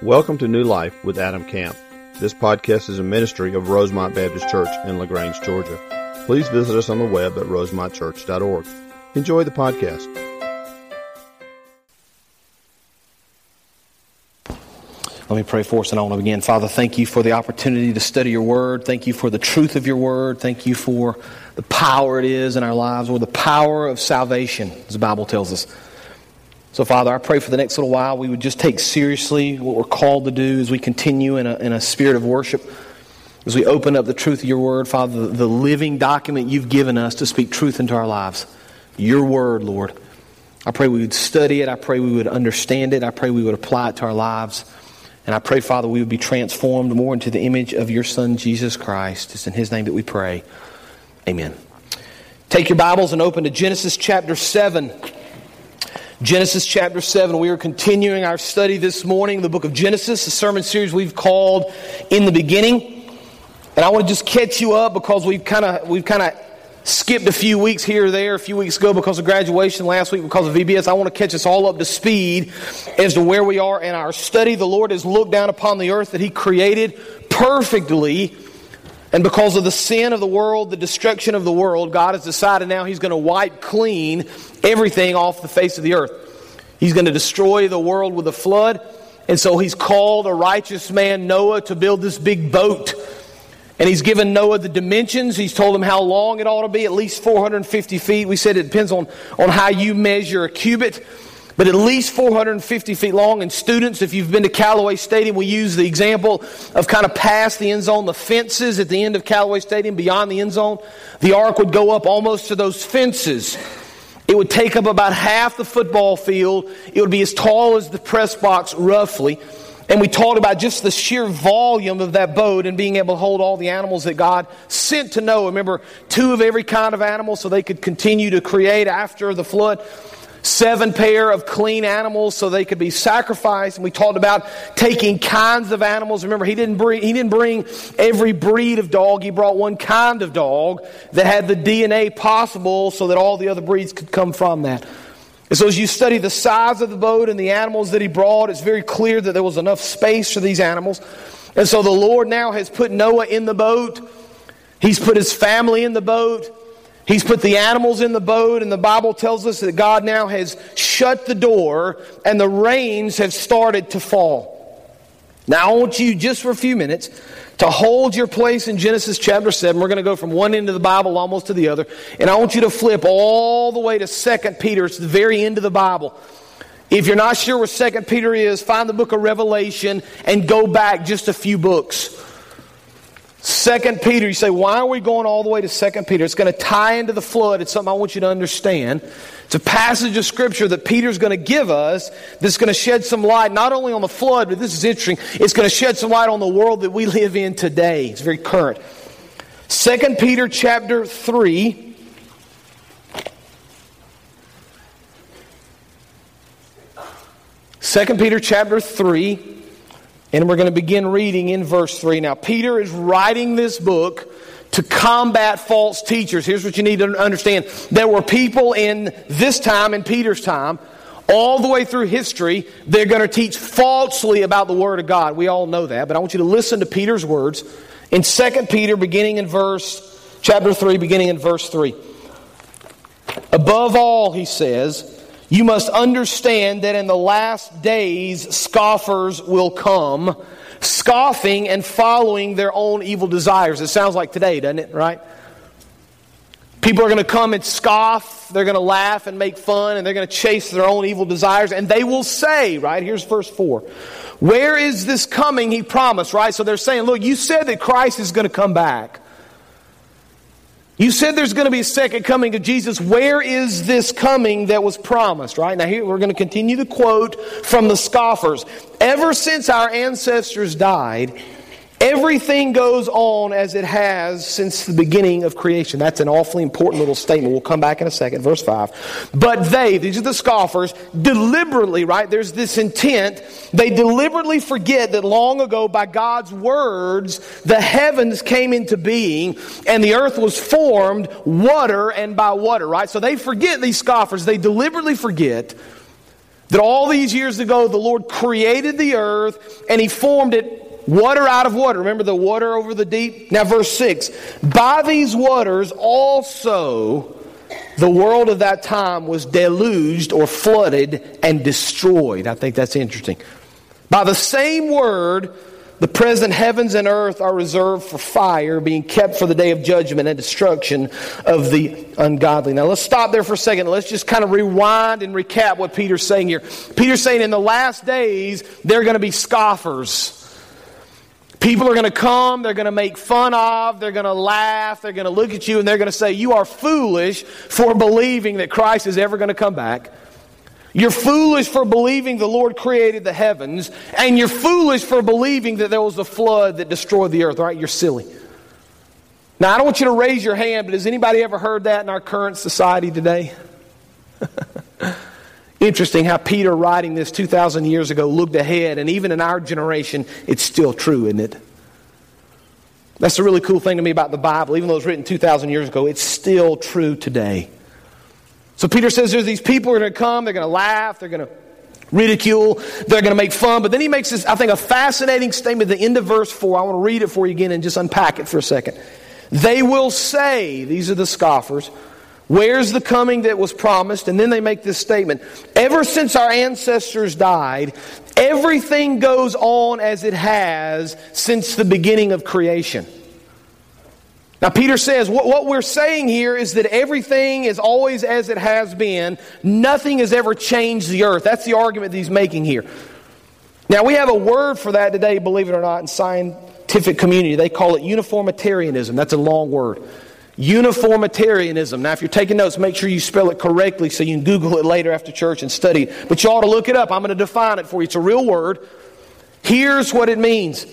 Welcome to New Life with Adam Camp. This podcast is a ministry of Rosemont Baptist Church in LaGrange, Georgia. Please visit us on the web at rosemontchurch.org. Enjoy the podcast. Let me pray for us and I want to begin. Father, thank you for the opportunity to study your word. Thank you for the truth of your word. Thank you for the power it is in our lives, or the power of salvation, as the Bible tells us. So, Father, I pray for the next little while we would just take seriously what we're called to do as we continue in a, in a spirit of worship. As we open up the truth of your word, Father, the, the living document you've given us to speak truth into our lives. Your word, Lord. I pray we would study it. I pray we would understand it. I pray we would apply it to our lives. And I pray, Father, we would be transformed more into the image of your Son, Jesus Christ. It's in his name that we pray. Amen. Take your Bibles and open to Genesis chapter 7. Genesis chapter 7. We are continuing our study this morning, the book of Genesis, a sermon series we've called In the Beginning. And I want to just catch you up because we've kind of we've kind of skipped a few weeks here or there, a few weeks ago because of graduation, last week because of VBS. I want to catch us all up to speed as to where we are in our study. The Lord has looked down upon the earth that He created perfectly. And because of the sin of the world, the destruction of the world, God has decided now He's going to wipe clean everything off the face of the earth. He's going to destroy the world with a flood. And so He's called a righteous man, Noah, to build this big boat. And He's given Noah the dimensions. He's told him how long it ought to be, at least 450 feet. We said it depends on, on how you measure a cubit but at least 450 feet long. And students, if you've been to Callaway Stadium, we use the example of kind of past the end zone, the fences at the end of Callaway Stadium, beyond the end zone. The ark would go up almost to those fences. It would take up about half the football field. It would be as tall as the press box, roughly. And we talked about just the sheer volume of that boat and being able to hold all the animals that God sent to Noah. Remember, two of every kind of animal so they could continue to create after the flood seven pair of clean animals so they could be sacrificed. And we talked about taking kinds of animals. Remember, he didn't bring, he didn't bring every breed of dog. He brought one kind of dog that had the DNA possible so that all the other breeds could come from that. And so as you study the size of the boat and the animals that he brought, it's very clear that there was enough space for these animals. And so the Lord now has put Noah in the boat. He's put his family in the boat. He's put the animals in the boat, and the Bible tells us that God now has shut the door and the rains have started to fall. Now, I want you just for a few minutes to hold your place in Genesis chapter 7. We're going to go from one end of the Bible almost to the other. And I want you to flip all the way to 2 Peter. It's the very end of the Bible. If you're not sure where 2 Peter is, find the book of Revelation and go back just a few books. Second Peter, you say, why are we going all the way to Second Peter? It's going to tie into the flood. It's something I want you to understand. It's a passage of scripture that Peter's going to give us that's going to shed some light not only on the flood, but this is interesting. It's going to shed some light on the world that we live in today. It's very current. Second Peter chapter 3. Second Peter chapter 3 and we're going to begin reading in verse 3. Now, Peter is writing this book to combat false teachers. Here's what you need to understand there were people in this time, in Peter's time, all the way through history, they're going to teach falsely about the Word of God. We all know that, but I want you to listen to Peter's words in 2 Peter, beginning in verse, chapter 3, beginning in verse 3. Above all, he says, you must understand that in the last days, scoffers will come, scoffing and following their own evil desires. It sounds like today, doesn't it? Right? People are going to come and scoff. They're going to laugh and make fun, and they're going to chase their own evil desires. And they will say, right? Here's verse 4. Where is this coming he promised, right? So they're saying, look, you said that Christ is going to come back. You said there's going to be a second coming of Jesus. Where is this coming that was promised? Right? Now, here we're going to continue the quote from the scoffers. Ever since our ancestors died, Everything goes on as it has since the beginning of creation. That's an awfully important little statement. We'll come back in a second. Verse 5. But they, these are the scoffers, deliberately, right? There's this intent. They deliberately forget that long ago, by God's words, the heavens came into being and the earth was formed water and by water, right? So they forget, these scoffers, they deliberately forget That all these years ago, the Lord created the earth and He formed it water out of water. Remember the water over the deep? Now, verse 6 By these waters also the world of that time was deluged or flooded and destroyed. I think that's interesting. By the same word, the present heavens and earth are reserved for fire, being kept for the day of judgment and destruction of the ungodly. Now let's stop there for a second. Let's just kind of rewind and recap what Peter's saying here. Peter's saying in the last days, there are going to be scoffers. People are going to come, they're going to make fun of, they're going to laugh, they're going to look at you, and they're going to say, You are foolish for believing that Christ is ever going to come back. You're foolish for believing the Lord created the heavens, and you're foolish for believing that there was a flood that destroyed the earth, right? You're silly. Now, I don't want you to raise your hand, but has anybody ever heard that in our current society today? Interesting how Peter, writing this 2,000 years ago, looked ahead, and even in our generation, it's still true, isn't it? That's the really cool thing to me about the Bible. Even though it was written 2,000 years ago, it's still true today. So Peter says there's these people who are going to come, they're going to laugh, they're going to ridicule, they're going to make fun. But then he makes this, I think, a fascinating statement at the end of verse 4. I want to read it for you again and just unpack it for a second. They will say, these are the scoffers, where's the coming that was promised? And then they make this statement Ever since our ancestors died, everything goes on as it has since the beginning of creation. Now, Peter says what, what, we're saying here is that everything is always as it has been. Nothing has ever changed the earth. That's the argument that he's making here. Now, we have a word for that today, believe it or not, in scientific community. They call it uniformitarianism. That's a long word. Uniformitarianism. Now, if you're taking notes, make sure you spell it correctly so you can Google it later after church and study. But you ought to look it up. I'm going to define it for you. It's a real word. Here's what it means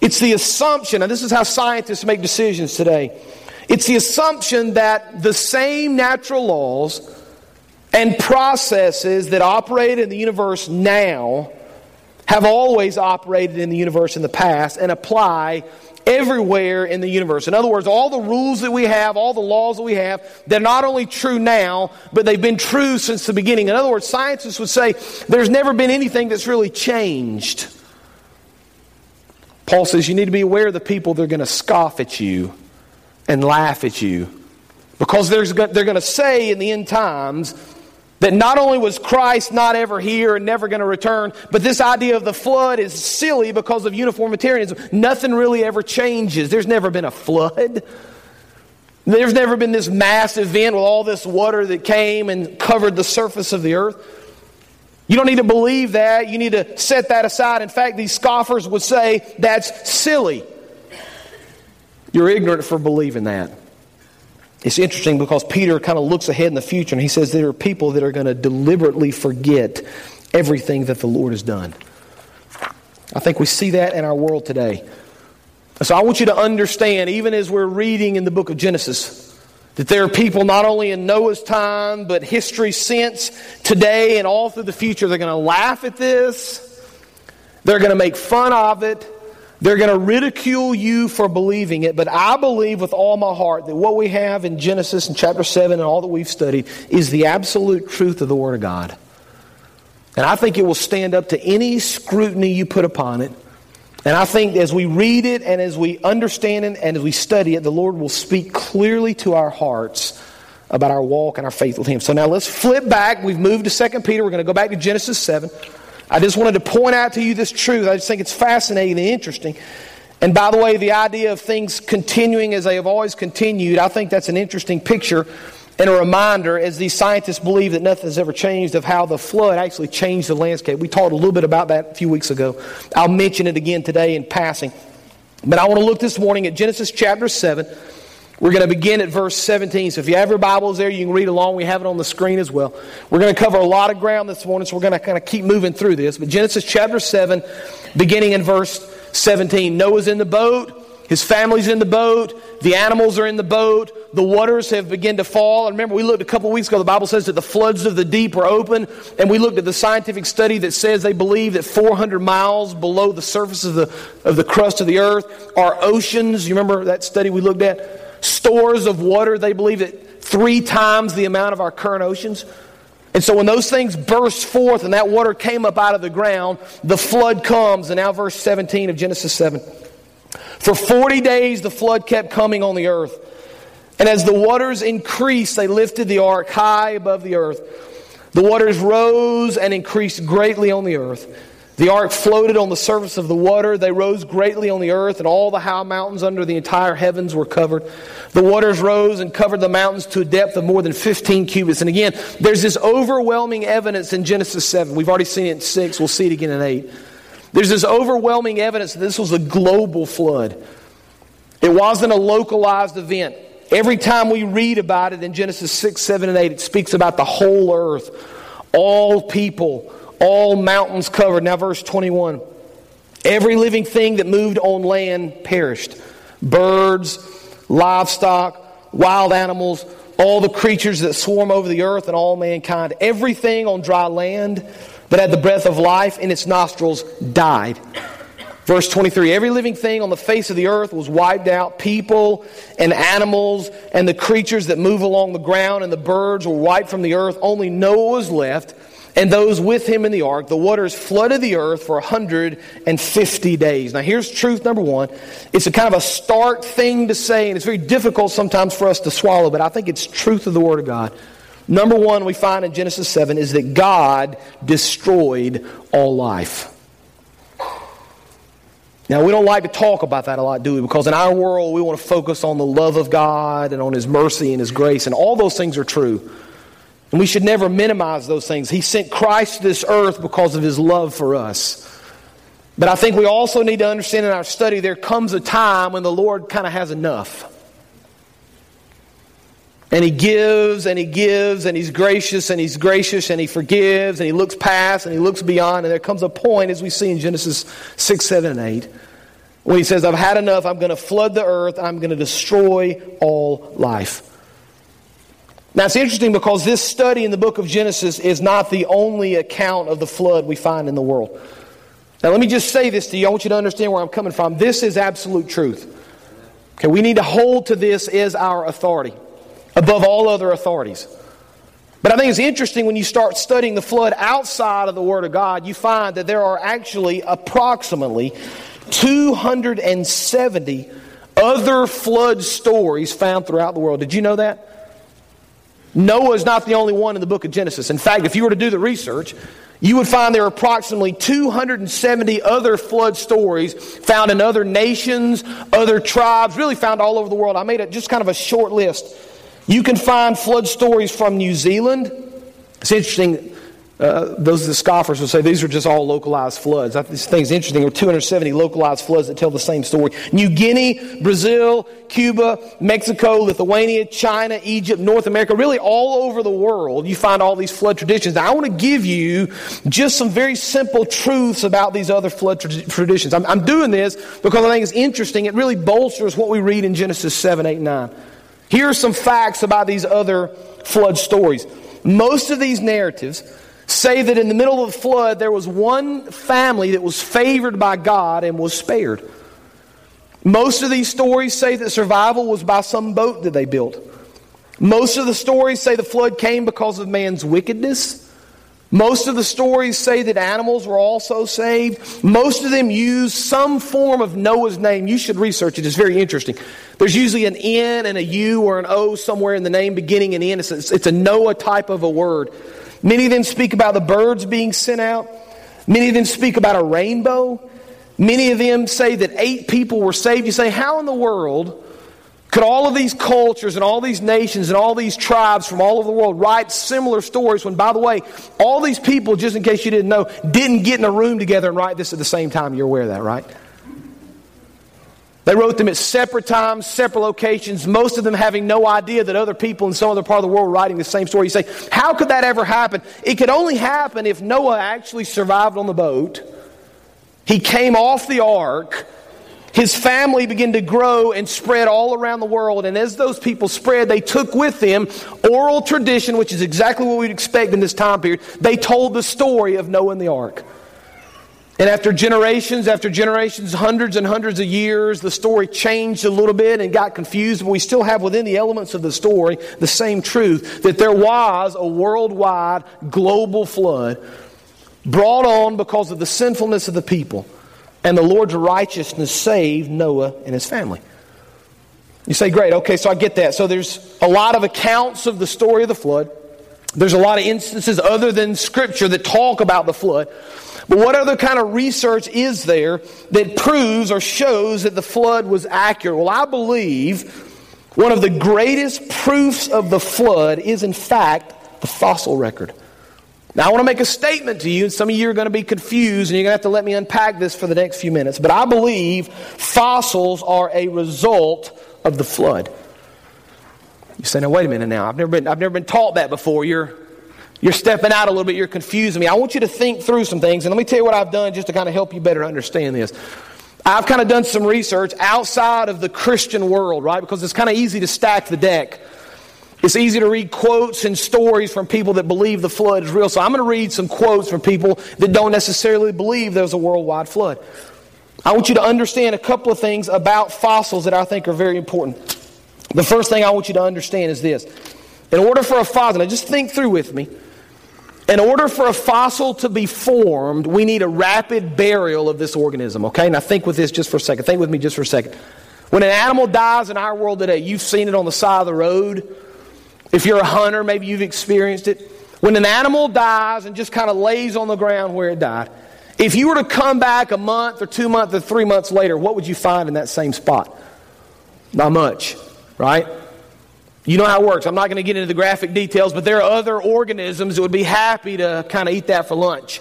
it's the assumption, and this is how scientists make decisions today. It's the assumption that the same natural laws and processes that operate in the universe now have always operated in the universe in the past and apply everywhere in the universe. In other words, all the rules that we have, all the laws that we have, they're not only true now, but they've been true since the beginning. In other words, scientists would say there's never been anything that's really changed. Paul says you need to be aware of the people that are going to scoff at you and laugh at you. Because they're going to say in the end times that not only was Christ not ever here and never going to return, but this idea of the flood is silly because of uniformitarianism. Nothing really ever changes. There's never been a flood. There's never been this mass event with all this water that came and covered the surface of the earth. You don't need to believe that. You need to set that aside. In fact, these scoffers would say that's silly. You're ignorant for believing that. It's interesting because Peter kind of looks ahead in the future and he says there are people that are going to deliberately forget everything that the Lord has done. I think we see that in our world today. So I want you to understand, even as we're reading in the book of Genesis, that there are people not only in Noah's time, but history since, today, and all through the future. They're going to laugh at this. They're going to make fun of it. They're going to ridicule you for believing it. But I believe with all my heart that what we have in Genesis and chapter 7 and all that we've studied is the absolute truth of the Word of God. And I think it will stand up to any scrutiny you put upon it. And I think as we read it and as we understand it and as we study it, the Lord will speak clearly to our hearts about our walk and our faith with Him. So now let's flip back. We've moved to 2 Peter. We're going to go back to Genesis 7. I just wanted to point out to you this truth. I just think it's fascinating and interesting. And by the way, the idea of things continuing as they have always continued, I think that's an interesting picture and a reminder as these scientists believe that nothing has ever changed of how the flood actually changed the landscape. We talked a little bit about that a few weeks ago. I'll mention it again today in passing. But I want to look this morning at Genesis chapter 7. We're going to begin at verse 17. So if you have your Bibles there, you can read along. We have it on the screen as well. We're going to cover a lot of ground this morning, so we're going to kind of keep moving through this. But Genesis chapter 7, beginning in verse 17. Noah's in the boat. His family's in the boat. The animals are in the boat. The waters have begun to fall. And remember, we looked a couple weeks ago, the Bible says that the floods of the deep were open. And we looked at the scientific study that says they believe that 400 miles below the surface of the, of the crust of the earth are oceans. You remember that study we looked at? Stores of water. They believe that three times the amount of our current oceans. And so when those things burst forth and that water came up out of the ground, the flood comes. And now, verse 17 of Genesis 7. For 40 days the flood kept coming on the earth. And as the waters increased, they lifted the ark high above the earth. The waters rose and increased greatly on the earth. The ark floated on the surface of the water. They rose greatly on the earth, and all the high mountains under the entire heavens were covered. The waters rose and covered the mountains to a depth of more than 15 cubits. And again, there's this overwhelming evidence in Genesis 7. We've already seen it in 6. We'll see it again in 8. There's this overwhelming evidence that this was a global flood. It wasn't a localized event. Every time we read about it in Genesis 6, 7, and 8, it speaks about the whole earth, all people all mountains covered. Now, verse 21. Every living thing that moved on land perished birds, livestock, wild animals, all the creatures that swarm over the earth, and all mankind. Everything on dry land that had the breath of life in its nostrils died. Verse 23 Every living thing on the face of the earth was wiped out. People and animals and the creatures that move along the ground and the birds were wiped from the earth. Only Noah was left and those with him in the ark, the waters flooded the earth for 150 days. Now, here's truth number one. It's a kind of a stark thing to say, and it's very difficult sometimes for us to swallow, but I think it's truth of the Word of God. Number one, we find in Genesis 7 is that God destroyed all life. Now, we don't like to talk about that a lot, do we? Because in our world, we want to focus on the love of God and on His mercy and His grace, and all those things are true. And we should never minimize those things. He sent Christ to this earth because of his love for us. But I think we also need to understand in our study there comes a time when the Lord kind of has enough. And he gives and he gives and he's gracious and he's gracious and he forgives and he looks past and he looks beyond. And there comes a point, as we see in Genesis 6, 7, and 8, when he says, I've had enough. I'm going to flood the earth. I'm going to destroy all life. Now, it's interesting because this study in the book of Genesis is not the only account of the flood we find in the world. Now, let me just say this to you. I want you to understand where I'm coming from. This is absolute truth. Okay, we need to hold to this as our authority above all other authorities. But I think it's interesting when you start studying the flood outside of the Word of God, you find that there are actually approximately 270 other flood stories found throughout the world. Did you know that? Noah is not the only one in the book of Genesis. In fact, if you were to do the research, you would find there are approximately 270 other flood stories found in other nations, other tribes, really found all over the world. I made it just kind of a short list. You can find flood stories from New Zealand. It's interesting. Uh, those of the scoffers will say these are just all localized floods. This thing's interesting. There are 270 localized floods that tell the same story. New Guinea, Brazil, Cuba, Mexico, Lithuania, China, Egypt, North America, really all over the world, you find all these flood traditions. Now, I want to give you just some very simple truths about these other flood tra- traditions. I'm, I'm doing this because I think it's interesting. It really bolsters what we read in Genesis 7, 8, 9. Here are some facts about these other flood stories. Most of these narratives say that in the middle of the flood, there was one family that was favored by God and was spared. Most of these stories say that survival was by some boat that they built. Most of the stories say the flood came because of man's wickedness. Most of the stories say that animals were also saved. Most of them use some form of Noah's name. You should research it, it's very interesting. There's usually an N and a U or an O somewhere in the name beginning and end. It's, it's a Noah type of a word. Many of them speak about the birds being sent out. Many of them speak about a rainbow. Many of them say that eight people were saved. You say, how in the world could all of these cultures and all these nations and all these tribes from all over the world write similar stories when, by the way, all these people, just in case you didn't know, didn't get in a room together and write this at the same time? You're aware of that, right? They wrote them at separate times, separate locations, most of them having no idea that other people in some other part of the world were writing the same story. You say, how could that ever happen? It could only happen if Noah actually survived on the boat. He came off the ark. His family began to grow and spread all around the world. And as those people spread, they took with them oral tradition, which is exactly what we'd expect in this time period. They told the story of Noah and the ark. And after generations, after generations, hundreds and hundreds of years, the story changed a little bit and got confused, but we still have within the elements of the story the same truth that there was a worldwide global flood brought on because of the sinfulness of the people, and the Lord's righteousness saved Noah and his family. You say, great, okay, so I get that. So there's a lot of accounts of the story of the flood. There's a lot of instances other than Scripture that talk about the flood. But what other kind of research is there that proves or shows that the flood was accurate? Well, I believe one of the greatest proofs of the flood is, in fact, the fossil record. Now, I want to make a statement to you, and some of you are going to be confused, and you're going to have to let me unpack this for the next few minutes. But I believe fossils are a result of the flood. You say, now, wait a minute now. I've never been, I've never been taught that before. You're you're stepping out a little bit, you're confusing me. I want you to think through some things, and let me tell you what I've done just to kind of help you better understand this. I've kind of done some research outside of the Christian world, right? Because it's kind of easy to stack the deck. It's easy to read quotes and stories from people that believe the flood is real. So I'm going to read some quotes from people that don't necessarily believe there's a worldwide flood. I want you to understand a couple of things about fossils that I think are very important. The first thing I want you to understand is this. In order for a fossil, now just think through with me. In order for a fossil to be formed, we need a rapid burial of this organism. Okay? Now think with this just for a second. Think with me just for a second. When an animal dies in our world today, you've seen it on the side of the road. If you're a hunter, maybe you've experienced it. When an animal dies and just kind of lays on the ground where it died, if you were to come back a month or two months or three months later, what would you find in that same spot? Not much, right? You know how it works. I'm not going to get into the graphic details, but there are other organisms that would be happy to kind of eat that for lunch.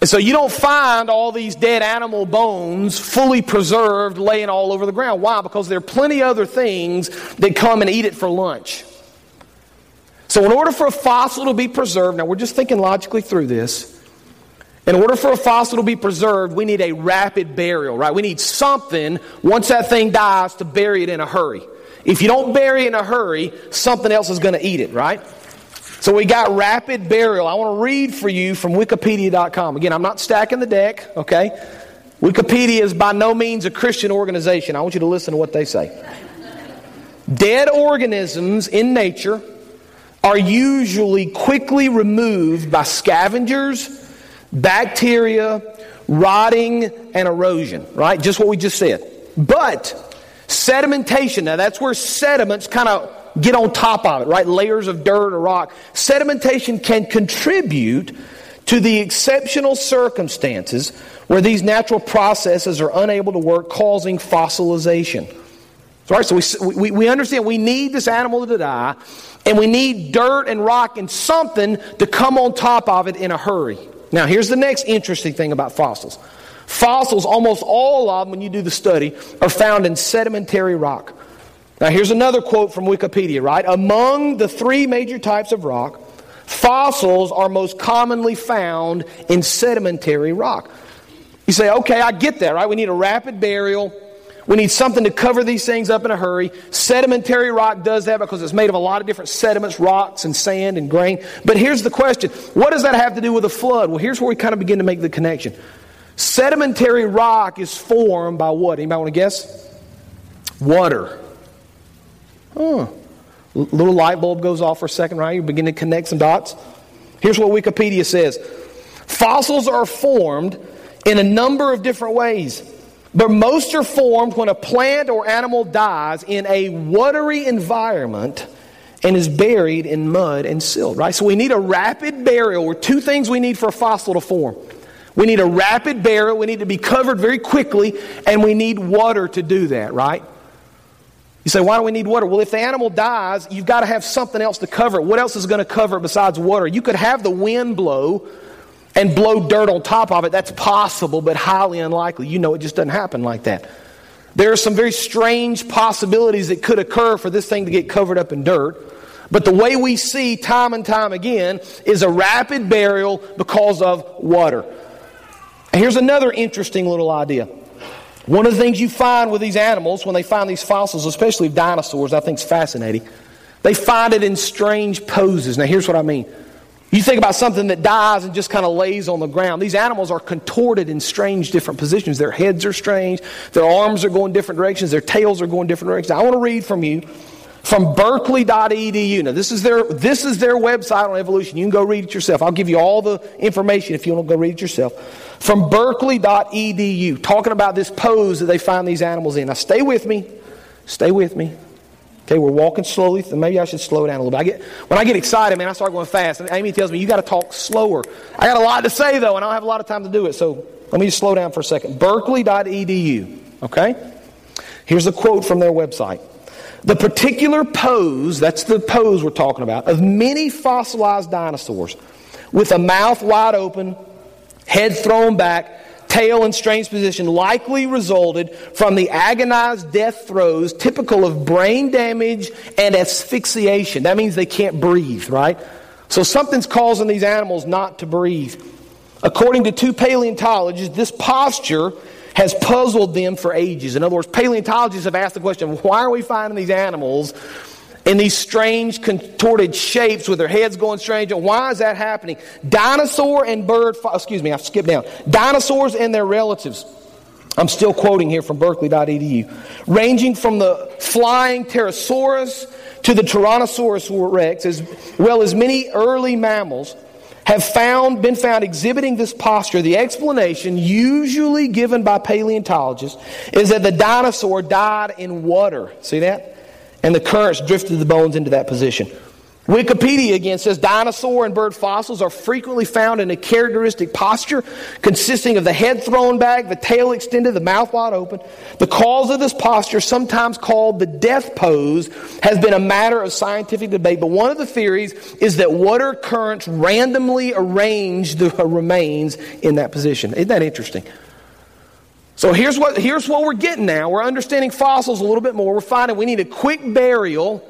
And so you don't find all these dead animal bones fully preserved laying all over the ground. Why? Because there are plenty other things that come and eat it for lunch. So, in order for a fossil to be preserved, now we're just thinking logically through this. In order for a fossil to be preserved, we need a rapid burial, right? We need something, once that thing dies, to bury it in a hurry. If you don't bury in a hurry, something else is going to eat it, right? So we got rapid burial. I want to read for you from Wikipedia.com. Again, I'm not stacking the deck, okay? Wikipedia is by no means a Christian organization. I want you to listen to what they say. Dead organisms in nature are usually quickly removed by scavengers, bacteria, rotting, and erosion, right? Just what we just said. But Sedimentation, now that's where sediments kind of get on top of it, right? Layers of dirt or rock. Sedimentation can contribute to the exceptional circumstances where these natural processes are unable to work, causing fossilization. All right, so we, we, we understand we need this animal to die, and we need dirt and rock and something to come on top of it in a hurry. Now, here's the next interesting thing about fossils. Fossils, almost all of them, when you do the study, are found in sedimentary rock. Now, here's another quote from Wikipedia, right? Among the three major types of rock, fossils are most commonly found in sedimentary rock. You say, okay, I get that, right? We need a rapid burial. We need something to cover these things up in a hurry. Sedimentary rock does that because it's made of a lot of different sediments, rocks, and sand and grain. But here's the question what does that have to do with a flood? Well, here's where we kind of begin to make the connection. Sedimentary rock is formed by what? Anybody want to guess? Water. Huh. Little light bulb goes off for a second, right? You begin to connect some dots. Here's what Wikipedia says Fossils are formed in a number of different ways, but most are formed when a plant or animal dies in a watery environment and is buried in mud and silt, right? So we need a rapid burial. Where two things we need for a fossil to form we need a rapid burial. We need to be covered very quickly, and we need water to do that, right? You say, why do we need water? Well, if the animal dies, you've got to have something else to cover it. What else is going to cover it besides water? You could have the wind blow and blow dirt on top of it. That's possible, but highly unlikely. You know it just doesn't happen like that. There are some very strange possibilities that could occur for this thing to get covered up in dirt. But the way we see time and time again is a rapid burial because of water. Here's another interesting little idea. One of the things you find with these animals when they find these fossils, especially of dinosaurs, I think is fascinating. They find it in strange poses. Now, here's what I mean. You think about something that dies and just kind of lays on the ground. These animals are contorted in strange different positions. Their heads are strange, their arms are going different directions, their tails are going different directions. I want to read from you from berkeley.edu. Now, this is, their, this is their website on evolution. You can go read it yourself. I'll give you all the information if you want to go read it yourself. From berkeley.edu, talking about this pose that they find these animals in. Now, stay with me. Stay with me. Okay, we're walking slowly. Maybe I should slow down a little bit. I get, when I get excited, man, I start going fast. And Amy tells me, you got to talk slower. I got a lot to say, though, and I don't have a lot of time to do it. So let me just slow down for a second. Berkeley.edu. Okay? Here's a quote from their website. The particular pose, that's the pose we're talking about, of many fossilized dinosaurs with a mouth wide open, head thrown back, tail in strange position likely resulted from the agonized death throes typical of brain damage and asphyxiation. That means they can't breathe, right? So something's causing these animals not to breathe. According to two paleontologists, this posture has puzzled them for ages. In other words, paleontologists have asked the question why are we finding these animals in these strange contorted shapes with their heads going strange. And why is that happening? Dinosaur and bird, excuse me, I skipped down. Dinosaurs and their relatives. I'm still quoting here from berkeley.edu. Ranging from the flying pterosaurus to the Tyrannosaurus rex, as well as many early mammals, have found, been found exhibiting this posture. The explanation, usually given by paleontologists, is that the dinosaur died in water. See that? And the currents drifted the bones into that position. Wikipedia again says dinosaur and bird fossils are frequently found in a characteristic posture consisting of the head thrown back, the tail extended, the mouth wide open. The cause of this posture, sometimes called the death pose, has been a matter of scientific debate. But one of the theories is that water currents randomly arrange the uh, remains in that position. Isn't that interesting? So here's what, here's what we're getting now. We're understanding fossils a little bit more. We're finding we need a quick burial.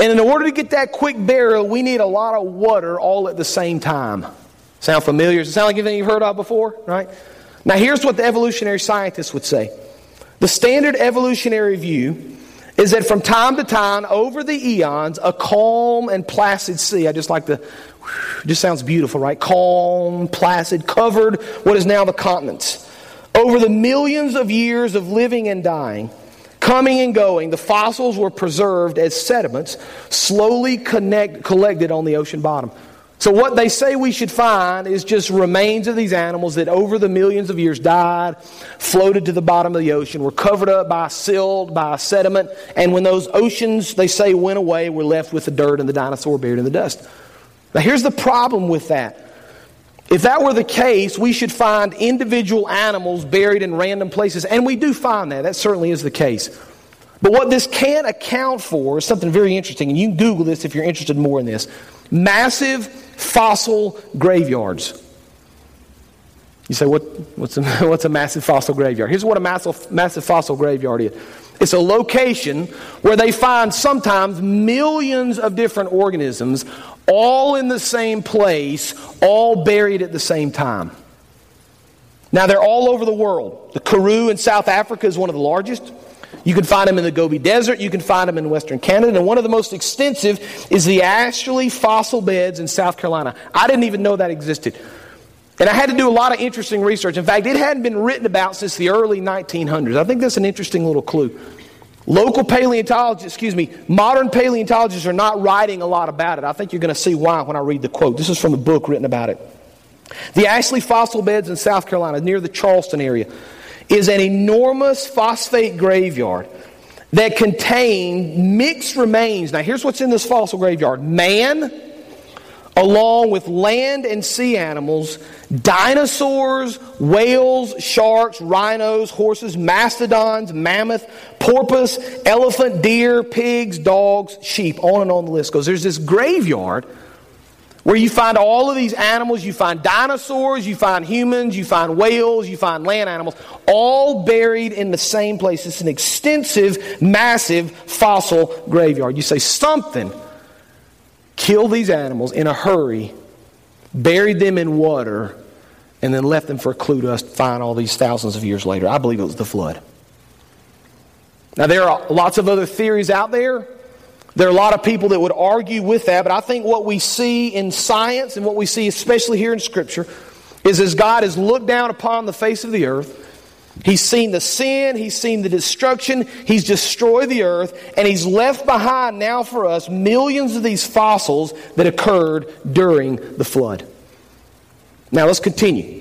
And in order to get that quick burial, we need a lot of water all at the same time. Sound familiar? Does it sound like anything you've heard of before? Right? Now, here's what the evolutionary scientists would say the standard evolutionary view is that from time to time, over the eons, a calm and placid sea, I just like the, just sounds beautiful, right? Calm, placid, covered what is now the continents. Over the millions of years of living and dying, coming and going, the fossils were preserved as sediments, slowly connect, collected on the ocean bottom. So, what they say we should find is just remains of these animals that over the millions of years died, floated to the bottom of the ocean, were covered up by silt, by sediment, and when those oceans, they say, went away, we're left with the dirt and the dinosaur buried in the dust. Now, here's the problem with that. If that were the case, we should find individual animals buried in random places, and we do find that. That certainly is the case. But what this can't account for is something very interesting, and you can Google this if you're interested more in this massive fossil graveyards. You say, what, what's, a, what's a massive fossil graveyard? Here's what a massive, massive fossil graveyard is it's a location where they find sometimes millions of different organisms all in the same place, all buried at the same time. Now, they're all over the world. The Karoo in South Africa is one of the largest. You can find them in the Gobi Desert. You can find them in Western Canada. And one of the most extensive is the Ashley fossil beds in South Carolina. I didn't even know that existed. And I had to do a lot of interesting research. In fact, it hadn't been written about since the early 1900s. I think that's an interesting little clue. Local paleontologists, excuse me, modern paleontologists are not writing a lot about it. I think you're going to see why when I read the quote. This is from a book written about it. The Ashley fossil beds in South Carolina, near the Charleston area, is an enormous phosphate graveyard that contained mixed remains. Now, here's what's in this fossil graveyard man, along with land and sea animals, dinosaurs, whales, sharks, rhinos, horses, mastodons, mammoth, porpoise, elephant, deer, pigs, dogs, sheep, on and on the list goes. There's this graveyard where you find all of these animals. You find dinosaurs, you find humans, you find whales, you find land animals, all buried in the same place. It's an extensive, massive fossil graveyard. You say something killed these animals in a hurry, buried them in water, and then left them for a clue to us to find all these thousands of years later. I believe it was the flood. Now, there are lots of other theories out there. There are a lot of people that would argue with that, but I think what we see in science and what we see especially here in Scripture is as God has looked down upon the face of the earth, He's seen the sin, He's seen the destruction, He's destroyed the earth, and He's left behind now for us millions of these fossils that occurred during the flood. Now let's continue.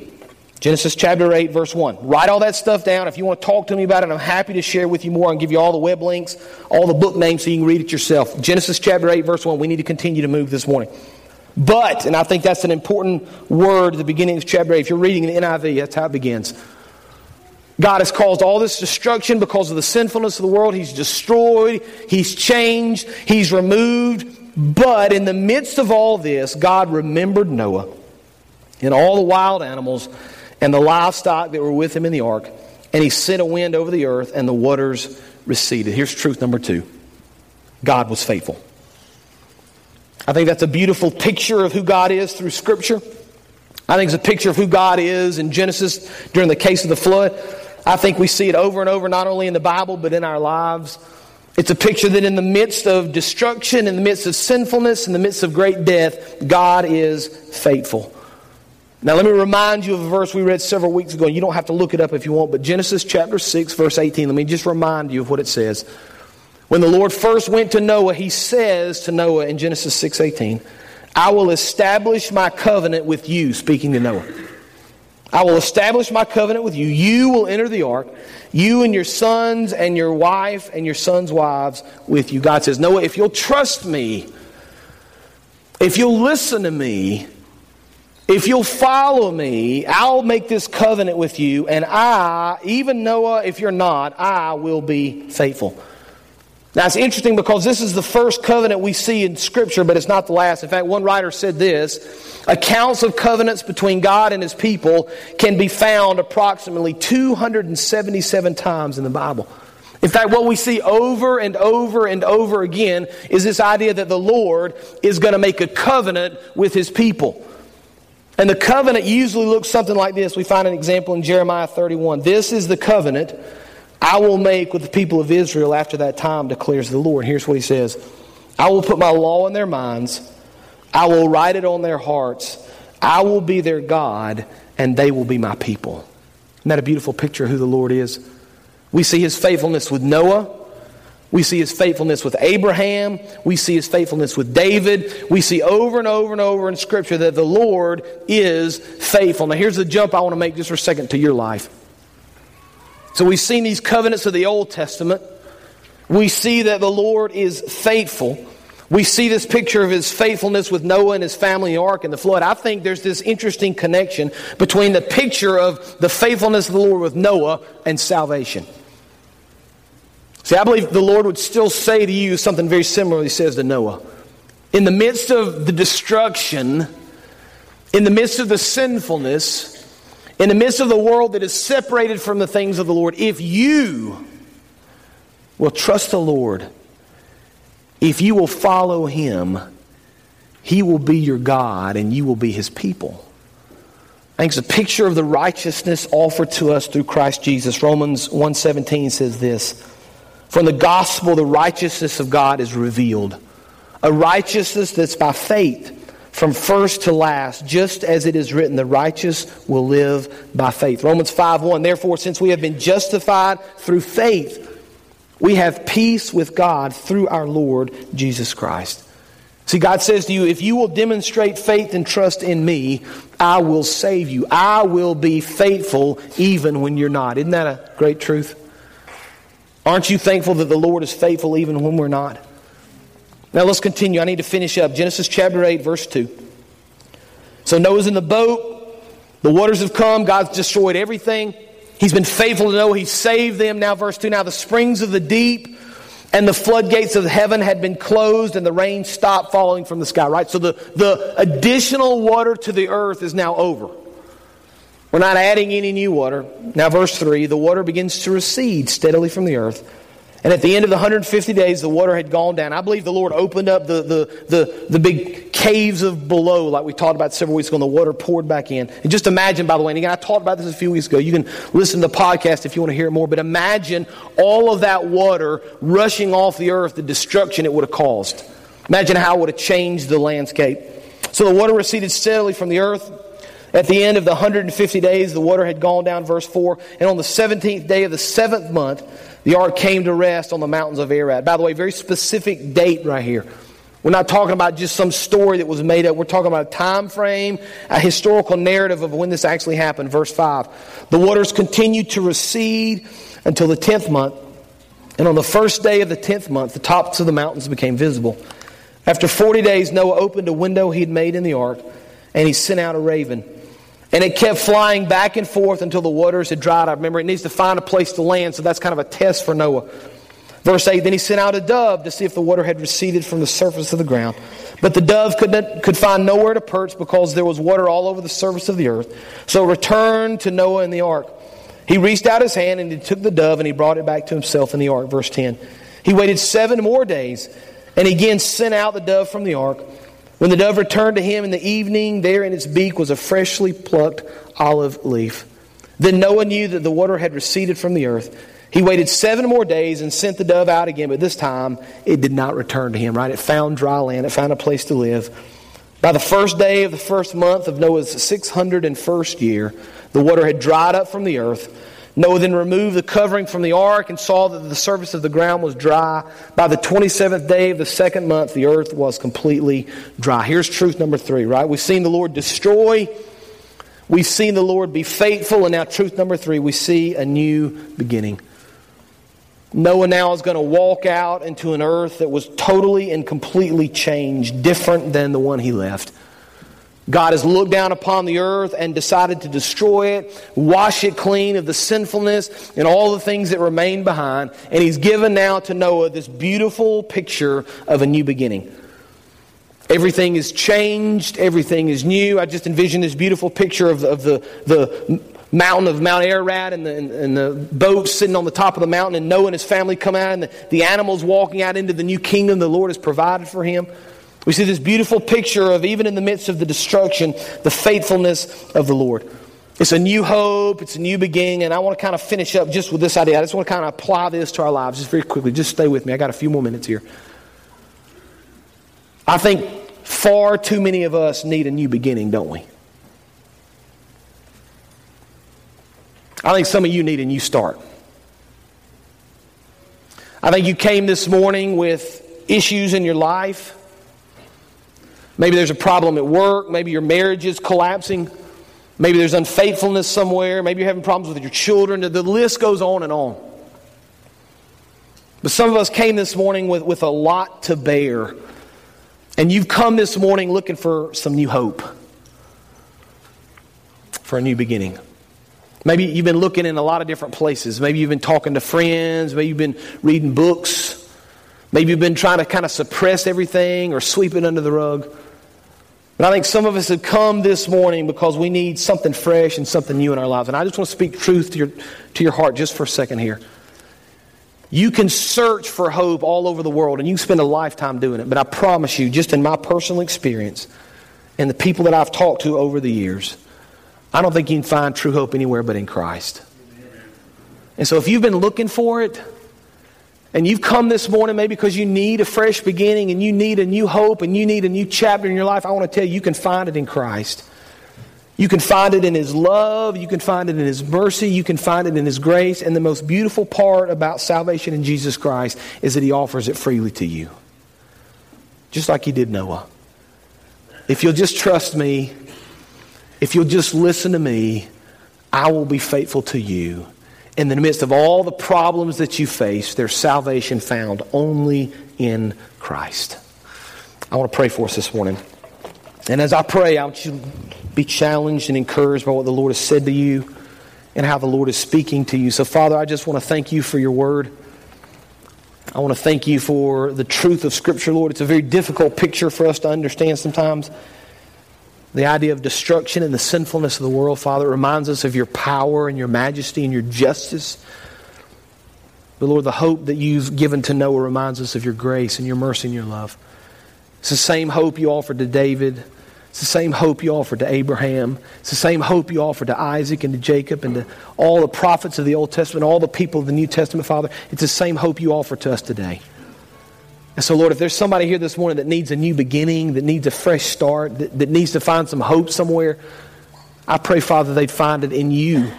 Genesis chapter 8, verse 1. Write all that stuff down. If you want to talk to me about it, I'm happy to share with you more and give you all the web links, all the book names so you can read it yourself. Genesis chapter 8, verse 1. We need to continue to move this morning. But, and I think that's an important word at the beginning of chapter 8. If you're reading the NIV, that's how it begins. God has caused all this destruction because of the sinfulness of the world. He's destroyed, He's changed, He's removed. But in the midst of all this, God remembered Noah and all the wild animals and the livestock that were with him in the ark, and he sent a wind over the earth, and the waters receded. Here's truth number two God was faithful. I think that's a beautiful picture of who God is through Scripture. I think it's a picture of who God is in Genesis during the case of the flood. I think we see it over and over, not only in the Bible, but in our lives. It's a picture that in the midst of destruction, in the midst of sinfulness, in the midst of great death, God is faithful. Now, let me remind you of a verse we read several weeks ago. and You don't have to look it up if you want, but Genesis chapter 6, verse 18. Let me just remind you of what it says. When the Lord first went to Noah, he says to Noah in Genesis 6 18, I will establish my covenant with you, speaking to Noah. I will establish my covenant with you. You will enter the ark, you and your sons and your wife and your sons' wives with you. God says, Noah, if you'll trust me, if you'll listen to me, if you'll follow me, I'll make this covenant with you, and I, even Noah, if you're not, I will be faithful. Now, it's interesting because this is the first covenant we see in Scripture, but it's not the last. In fact, one writer said this accounts of covenants between God and his people can be found approximately 277 times in the Bible. In fact, what we see over and over and over again is this idea that the Lord is going to make a covenant with his people. And the covenant usually looks something like this. We find an example in Jeremiah 31. This is the covenant I will make with the people of Israel after that time, declares the Lord. Here's what he says I will put my law in their minds, I will write it on their hearts, I will be their God, and they will be my people. Isn't that a beautiful picture of who the Lord is? We see his faithfulness with Noah. We see his faithfulness with Abraham. We see his faithfulness with David. We see over and over and over in Scripture that the Lord is faithful. Now, here's the jump I want to make just for a second to your life. So, we've seen these covenants of the Old Testament. We see that the Lord is faithful. We see this picture of his faithfulness with Noah and his family, the ark, and the flood. I think there's this interesting connection between the picture of the faithfulness of the Lord with Noah and salvation. See, I believe the Lord would still say to you something very similar he says to Noah. In the midst of the destruction, in the midst of the sinfulness, in the midst of the world that is separated from the things of the Lord, if you will trust the Lord, if you will follow Him, He will be your God and you will be His people. I think it's a picture of the righteousness offered to us through Christ Jesus. Romans 1:17 says this. From the gospel, the righteousness of God is revealed. A righteousness that's by faith from first to last, just as it is written, the righteous will live by faith. Romans 5 1. Therefore, since we have been justified through faith, we have peace with God through our Lord Jesus Christ. See, God says to you, if you will demonstrate faith and trust in me, I will save you. I will be faithful even when you're not. Isn't that a great truth? Aren't you thankful that the Lord is faithful even when we're not? Now let's continue. I need to finish up. Genesis chapter 8, verse 2. So Noah's in the boat. The waters have come. God's destroyed everything. He's been faithful to Noah. He saved them. Now, verse 2. Now the springs of the deep and the floodgates of heaven had been closed and the rain stopped falling from the sky, right? So the, the additional water to the earth is now over. We're not adding any new water. Now, verse 3 the water begins to recede steadily from the earth, And at the end of the 150 days, the water had gone down. I believe the Lord opened up the, the, the, the, big caves of below, like we talked about several weeks ago, and the water poured back in. And just imagine, by the way, and again, I talked about this a few weeks ago. You can listen to the podcast if you want to hear it more, but imagine all of that water rushing off the earth, the destruction it would have caused. Imagine how it would have changed the landscape. So the water receded steadily from the earth. At the end of the 150 days, the water had gone down, verse 4. And on the 17th day of the seventh month, the ark came to rest on the mountains of Ararat. By the way, very specific date right here. We're not talking about just some story that was made up. We're talking about a time frame, a historical narrative of when this actually happened. Verse 5. The waters continued to recede until the 10th month. And on the first day of the 10th month, the tops of the mountains became visible. After 40 days, Noah opened a window he had made in the ark, and he sent out a raven. And it kept flying back and forth until the waters had dried up. Remember, it needs to find a place to land, so that's kind of a test for Noah. Verse 8 Then he sent out a dove to see if the water had receded from the surface of the ground. But the dove could, not, could find nowhere to perch because there was water all over the surface of the earth. So returned to Noah in the ark. He reached out his hand and he took the dove and he brought it back to himself in the ark. Verse 10. He waited seven more days and again sent out the dove from the ark. When the dove returned to him in the evening, there in its beak was a freshly plucked olive leaf. Then Noah knew that the water had receded from the earth. He waited seven more days and sent the dove out again, but this time it did not return to him, right? It found dry land, it found a place to live. By the first day of the first month of Noah's 601st year, the water had dried up from the earth. Noah then removed the covering from the ark and saw that the surface of the ground was dry. By the 27th day of the second month, the earth was completely dry. Here's truth number three, right? We've seen the Lord destroy, we've seen the Lord be faithful, and now truth number three, we see a new beginning. Noah now is going to walk out into an earth that was totally and completely changed, different than the one he left. God has looked down upon the earth and decided to destroy it, wash it clean of the sinfulness and all the things that remain behind. And He's given now to Noah this beautiful picture of a new beginning. Everything is changed, everything is new. I just envision this beautiful picture of, of the, the mountain of Mount Ararat and the, and the boat sitting on the top of the mountain, and Noah and his family come out, and the, the animals walking out into the new kingdom the Lord has provided for him. We see this beautiful picture of, even in the midst of the destruction, the faithfulness of the Lord. It's a new hope, it's a new beginning, and I want to kind of finish up just with this idea. I just want to kind of apply this to our lives just very quickly. Just stay with me. I got a few more minutes here. I think far too many of us need a new beginning, don't we? I think some of you need a new start. I think you came this morning with issues in your life. Maybe there's a problem at work. Maybe your marriage is collapsing. Maybe there's unfaithfulness somewhere. Maybe you're having problems with your children. The list goes on and on. But some of us came this morning with, with a lot to bear. And you've come this morning looking for some new hope, for a new beginning. Maybe you've been looking in a lot of different places. Maybe you've been talking to friends. Maybe you've been reading books. Maybe you've been trying to kind of suppress everything or sweep it under the rug. But I think some of us have come this morning because we need something fresh and something new in our lives. And I just want to speak truth to your, to your heart just for a second here. You can search for hope all over the world and you spend a lifetime doing it. But I promise you, just in my personal experience and the people that I've talked to over the years, I don't think you can find true hope anywhere but in Christ. And so if you've been looking for it, and you've come this morning maybe because you need a fresh beginning and you need a new hope and you need a new chapter in your life, I want to tell you, you can find it in Christ. You can find it in His love. You can find it in His mercy. You can find it in His grace. And the most beautiful part about salvation in Jesus Christ is that He offers it freely to you. Just like He did Noah. If you'll just trust me, if you'll just listen to me, I will be faithful to you. In the midst of all the problems that you face, there's salvation found only in Christ. I want to pray for us this morning. And as I pray, I want you to be challenged and encouraged by what the Lord has said to you and how the Lord is speaking to you. So, Father, I just want to thank you for your word. I want to thank you for the truth of Scripture, Lord. It's a very difficult picture for us to understand sometimes. The idea of destruction and the sinfulness of the world, Father, reminds us of your power and your majesty and your justice. But Lord, the hope that you've given to Noah reminds us of your grace and your mercy and your love. It's the same hope you offered to David. It's the same hope you offered to Abraham. It's the same hope you offered to Isaac and to Jacob and to all the prophets of the Old Testament, all the people of the New Testament, Father. It's the same hope you offer to us today. And so, Lord, if there's somebody here this morning that needs a new beginning, that needs a fresh start, that, that needs to find some hope somewhere, I pray, Father, they'd find it in you,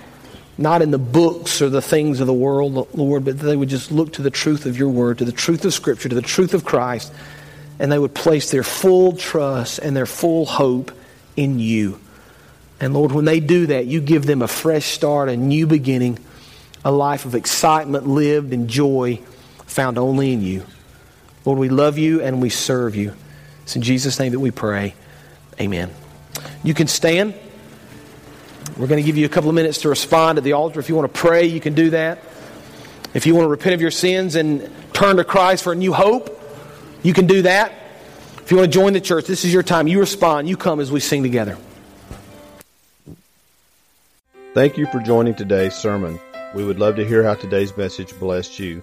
not in the books or the things of the world, Lord, but they would just look to the truth of your word, to the truth of Scripture, to the truth of Christ, and they would place their full trust and their full hope in you. And Lord, when they do that, you give them a fresh start, a new beginning, a life of excitement lived and joy found only in you. Lord, we love you and we serve you. It's in Jesus' name that we pray. Amen. You can stand. We're going to give you a couple of minutes to respond at the altar. If you want to pray, you can do that. If you want to repent of your sins and turn to Christ for a new hope, you can do that. If you want to join the church, this is your time. You respond, you come as we sing together. Thank you for joining today's sermon. We would love to hear how today's message blessed you.